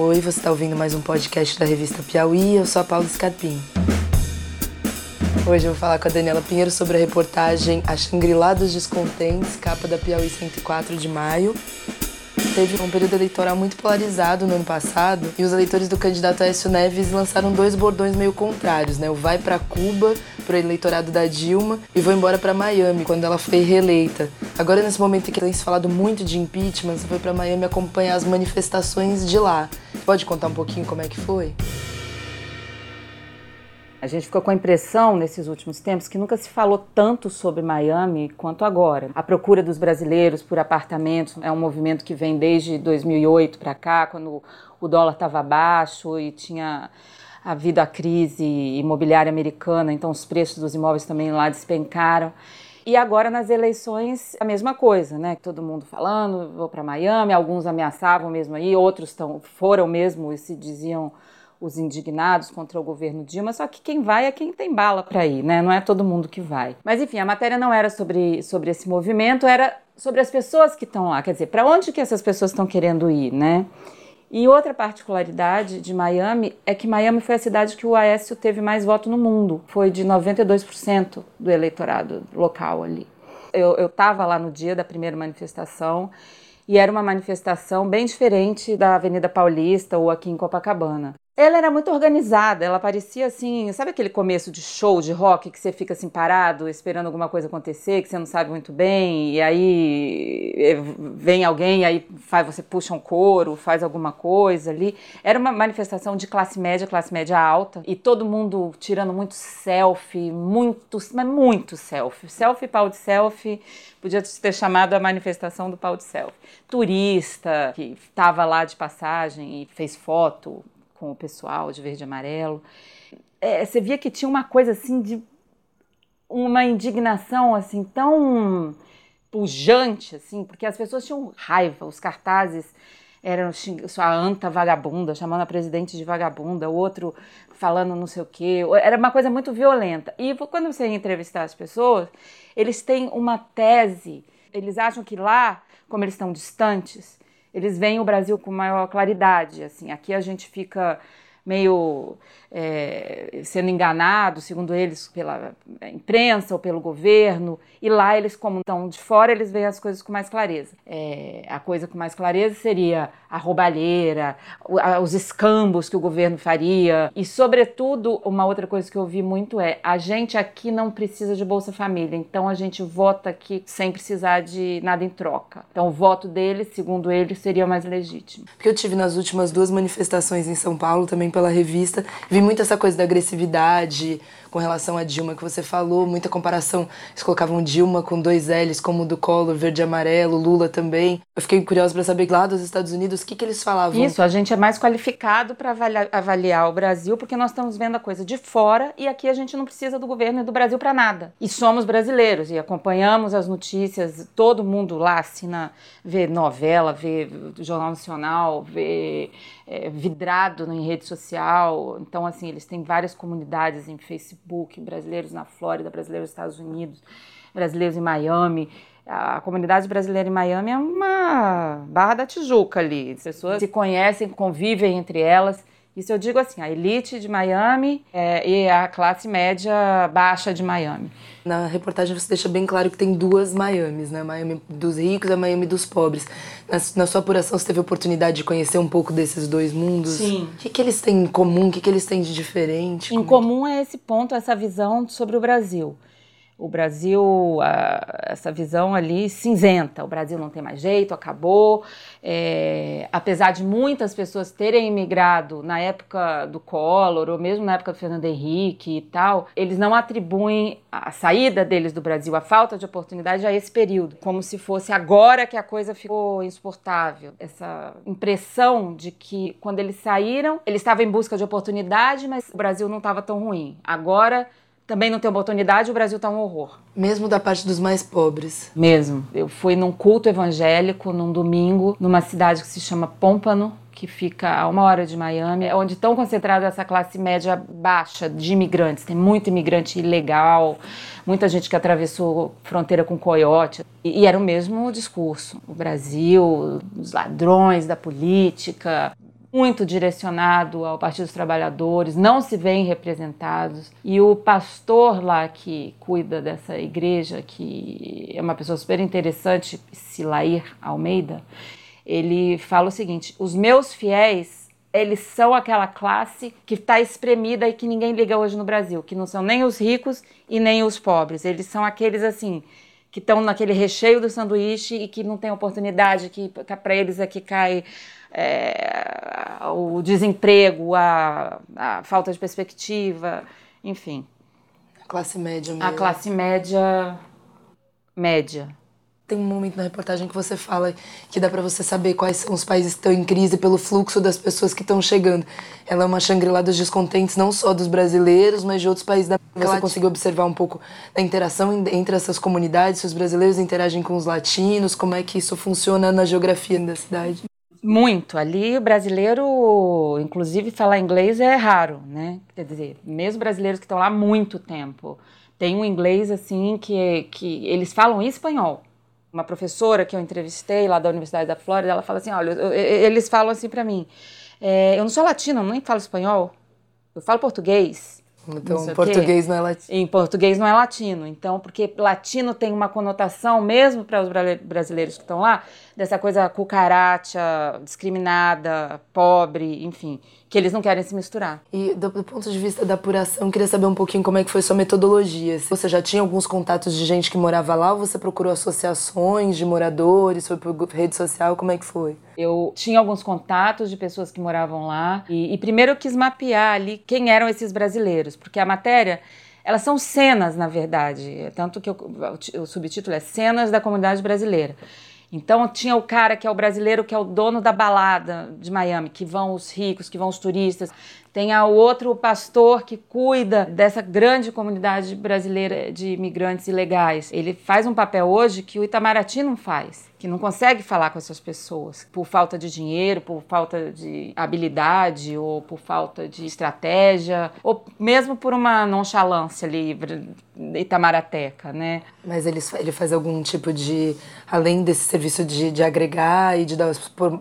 Oi, você está ouvindo mais um podcast da revista Piauí. Eu sou a Paula Scarpim. Hoje eu vou falar com a Daniela Pinheiro sobre a reportagem A Xangri-Lá dos Descontentes, capa da Piauí 104 de maio. Teve um período eleitoral muito polarizado no ano passado e os eleitores do candidato Aécio Neves lançaram dois bordões meio contrários, né? O vai para Cuba pro eleitorado da Dilma e vou embora para Miami quando ela foi reeleita. Agora nesse momento em que tem se falado muito de impeachment, você foi para Miami acompanhar as manifestações de lá. Pode contar um pouquinho como é que foi? A gente ficou com a impressão nesses últimos tempos que nunca se falou tanto sobre Miami quanto agora. A procura dos brasileiros por apartamentos é um movimento que vem desde 2008 para cá, quando o dólar estava baixo e tinha havido a crise imobiliária americana, então os preços dos imóveis também lá despencaram. E agora nas eleições a mesma coisa, né? Todo mundo falando, vou para Miami, alguns ameaçavam mesmo aí, outros tão, foram mesmo e se diziam os indignados contra o governo Dilma, só que quem vai é quem tem bala para ir, né? Não é todo mundo que vai. Mas enfim, a matéria não era sobre, sobre esse movimento, era sobre as pessoas que estão lá, quer dizer, para onde que essas pessoas estão querendo ir, né? E outra particularidade de Miami é que Miami foi a cidade que o Aécio teve mais voto no mundo. Foi de 92% do eleitorado local ali. Eu estava lá no dia da primeira manifestação e era uma manifestação bem diferente da Avenida Paulista ou aqui em Copacabana. Ela era muito organizada, ela parecia assim, sabe aquele começo de show de rock que você fica assim parado, esperando alguma coisa acontecer, que você não sabe muito bem, e aí eh, vem alguém, aí faz, você puxa um coro, faz alguma coisa ali. Era uma manifestação de classe média, classe média alta, e todo mundo tirando muito selfie, muito, mas muito selfie. Selfie, pau de selfie, podia ter chamado a manifestação do pau de selfie. Turista que estava lá de passagem e fez foto, com o pessoal de verde e amarelo. É, você via que tinha uma coisa assim de uma indignação assim tão pujante assim, porque as pessoas tinham raiva, os cartazes eram sua anta vagabunda, chamando a presidente de vagabunda, o outro falando não sei o quê. Era uma coisa muito violenta. E quando você entrevistar as pessoas, eles têm uma tese, eles acham que lá, como eles estão distantes, eles veem o Brasil com maior claridade. Assim, aqui a gente fica meio é, sendo enganado, segundo eles, pela imprensa ou pelo governo, e lá eles, como estão de fora, eles veem as coisas com mais clareza. É, a coisa com mais clareza seria a roubalheira, os escambos que o governo faria, e, sobretudo, uma outra coisa que eu ouvi muito é: a gente aqui não precisa de Bolsa Família, então a gente vota aqui sem precisar de nada em troca. Então, o voto deles, segundo eles, seria mais legítimo. Porque eu tive nas últimas duas manifestações em São Paulo, também pela revista, vi vi muito essa coisa da agressividade com relação a Dilma que você falou, muita comparação. Eles colocavam Dilma com dois L's, como o do Collor, verde e amarelo, Lula também. Eu fiquei curiosa para saber lá dos Estados Unidos o que, que eles falavam. Isso, a gente é mais qualificado para avaliar, avaliar o Brasil porque nós estamos vendo a coisa de fora e aqui a gente não precisa do governo e do Brasil para nada. E somos brasileiros e acompanhamos as notícias, todo mundo lá assina, vê novela, vê Jornal Nacional, vê é, vidrado em rede social. Então, assim, eles têm várias comunidades em Facebook, brasileiros na Flórida, brasileiros nos Estados Unidos, brasileiros em Miami. A comunidade brasileira em Miami é uma barra da Tijuca ali. As pessoas se conhecem, convivem entre elas. Isso eu digo assim, a elite de Miami é, e a classe média baixa de Miami. Na reportagem você deixa bem claro que tem duas Miamis, né? Miami dos ricos e a Miami dos pobres. Na, na, sua apuração você teve a oportunidade de conhecer um pouco desses dois mundos? Sim. O que, que eles têm em comum? O que, que eles têm de diferente? Em Como comum é, que... é esse ponto, essa visão sobre o Brasil o Brasil, a, essa visão ali cinzenta, o Brasil não tem mais jeito, acabou. É, apesar de muitas pessoas terem imigrado na época do Collor, ou mesmo na época do Fernando Henrique e tal, eles não atribuem a saída deles do Brasil, a falta de oportunidade a esse período, como se fosse agora que a coisa ficou insuportável. Essa impressão de que quando eles saíram, eles estavam em busca de oportunidade, mas o Brasil não estava tão ruim. Agora também não tem oportunidade, o Brasil está um horror. Mesmo da parte dos mais pobres. Mesmo. Eu fui num culto evangélico num domingo, numa cidade que se chama Pompano, que fica a uma hora de Miami, onde estão concentrada essa classe média baixa de imigrantes. Tem muito imigrante ilegal, muita gente que atravessou fronteira com coiote. E, e era o mesmo discurso. O Brasil, os ladrões da política, muito direcionado ao Partido dos Trabalhadores, não se veem representados. E o pastor lá que cuida dessa igreja, que é uma pessoa super interessante, Silair Almeida, ele fala o seguinte: os meus fiéis eles são aquela classe que está espremida e que ninguém liga hoje no Brasil, que não são nem os ricos e nem os pobres. Eles são aqueles assim que estão naquele recheio do sanduíche e que não tem oportunidade, que para eles é que cai é, o desemprego, a, a, falta de perspectiva, enfim. A classe média mesmo. A classe média média. Tem um momento na reportagem que você fala que dá para você saber quais são os países que estão em crise pelo fluxo das pessoas que estão chegando. Ela é uma Shangri-La dos descontentes, não só dos brasileiros, mas de outros países da Você conseguiu observar um pouco da interação entre essas comunidades, se os brasileiros interagem com os latinos, como é que isso funciona na geografia da cidade? Muito. Ali o brasileiro, inclusive, falar inglês é raro, né? Quer dizer, mesmo brasileiros que estão lá há muito tempo. Tem um inglês, assim, que, que eles falam espanhol uma professora que eu entrevistei lá da Universidade da Flórida, ela fala assim, olha, eu, eu, eles falam assim para mim, é, eu não sou latino, eu nem falo espanhol, eu falo português. Então, português não é latino. Em português não é latino. Então, porque latino tem uma conotação, mesmo para os brasileiros que estão lá, dessa coisa cucaracha, discriminada, pobre, enfim que eles não querem se misturar. E do, do, ponto de vista da apuração, queria saber um pouquinho como é que foi sua metodologia. Você já tinha alguns contatos de gente que morava lá ou você procurou associações de moradores, foi por rede social, como é que foi? Eu tinha alguns contatos de pessoas que moravam lá e, e primeiro eu quis mapear ali quem eram esses brasileiros, porque a matéria elas são cenas, na verdade, tanto que eu, o subtítulo é Cenas da Comunidade Brasileira. Então tinha o cara que é o brasileiro, que é o dono da balada de Miami, que vão os ricos, que vão os turistas. Tem o outro pastor que cuida dessa grande comunidade brasileira de imigrantes ilegais. Ele faz um papel hoje que o Itamaraty não faz que não consegue falar com essas pessoas por falta de dinheiro, por falta de habilidade ou por falta de estratégia ou mesmo por uma nonchalância ali itamarateca, né? Mas ele, ele faz algum tipo de, além desse serviço de, de agregar e de dar,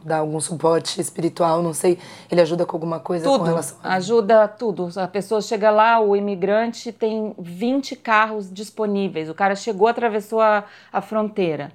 dar algum suporte espiritual, não sei, ele ajuda com alguma coisa tudo, com relação. Ajuda tudo. A pessoa chega lá, o imigrante tem 20 carros disponíveis, o cara chegou, atravessou a, a fronteira.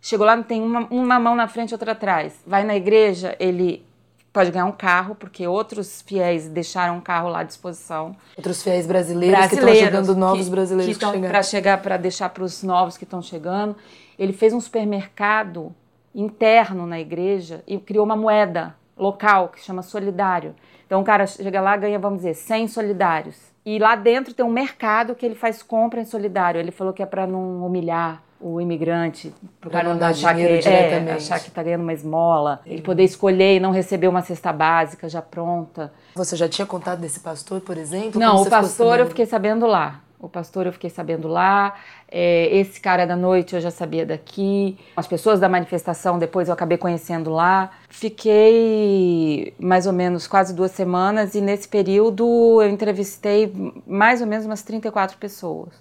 Chegou lá, tem uma, uma mão na frente, outra atrás. Vai na igreja, ele pode ganhar um carro, porque outros fiéis deixaram um carro lá à disposição. Outros fiéis brasileiros, brasileiros que estão ajudando novos que, brasileiros que estão para chegar, para deixar para os novos que estão chegando. Ele fez um supermercado interno na igreja e criou uma moeda local que chama solidário. Então o cara chega lá ganha, vamos dizer, 100 solidários. E lá dentro tem um mercado que ele faz compra em solidário. Ele falou que é para não humilhar o imigrante, para o cara não achar que, é, achar que está ganhando uma esmola, ele poder escolher e não receber uma cesta básica já pronta. Você já tinha contado desse pastor, por exemplo? Não, o pastor eu fiquei sabendo lá. O pastor eu fiquei sabendo lá. É, esse cara da noite eu já sabia daqui. As pessoas da manifestação depois eu acabei conhecendo lá. Fiquei mais ou menos quase duas semanas e nesse período eu entrevistei mais ou menos umas 34 pessoas.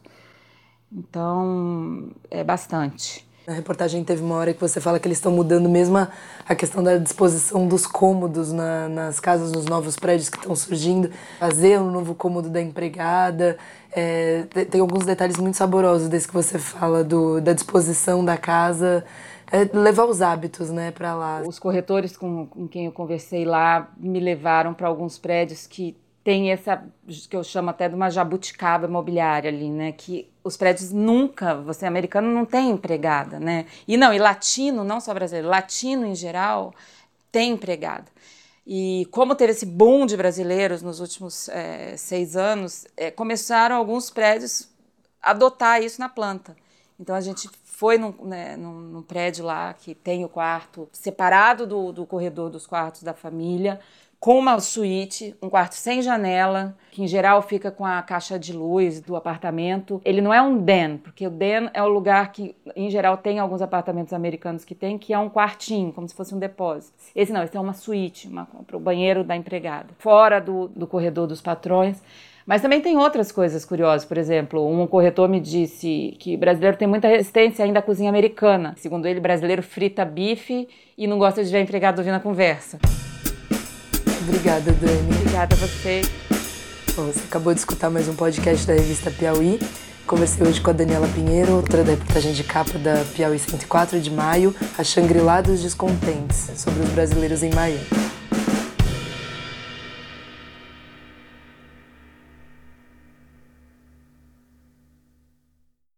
Então, é bastante. Na reportagem teve uma hora que você fala que eles estão mudando mesmo a, a questão da disposição dos cômodos na, nas casas, nos novos prédios que estão surgindo. Fazer um novo cômodo da empregada. É, tem alguns detalhes muito saborosos desse que você fala, do, da disposição da casa. É levar os hábitos né, para lá. Os corretores com, com quem eu conversei lá me levaram para alguns prédios que tem essa que eu chamo até de uma jabuticaba imobiliária ali, né? Que os prédios nunca, você americano não tem empregada, né? E não, e latino, não só brasileiro, latino em geral tem empregada. E como teve esse boom de brasileiros nos últimos é, seis anos, é, começaram alguns prédios a adotar isso na planta. Então a gente foi num, né, num, num prédio lá que tem o quarto separado do, do corredor dos quartos da família com uma suíte, um quarto sem janela, que em geral fica com a caixa de luz do apartamento. Ele não é um den, porque o den é o lugar que, em geral, tem alguns apartamentos americanos que tem, que é um quartinho, como se fosse um depósito. Esse não, esse é uma suíte, para o banheiro da empregada, fora do, do corredor dos patrões. Mas também tem outras coisas curiosas. Por exemplo, um corretor me disse que brasileiro tem muita resistência ainda à cozinha americana. Segundo ele, brasileiro frita bife e não gosta de ver empregado ouvindo a conversa. Obrigada, Dani. Obrigada a você. Bom, você acabou de escutar mais um podcast da revista Piauí. Conversei hoje com a Daniela Pinheiro, autora da reportagem de capa da Piauí 104 de maio, A Xangri-Lá dos Descontentes, sobre os brasileiros em Miami.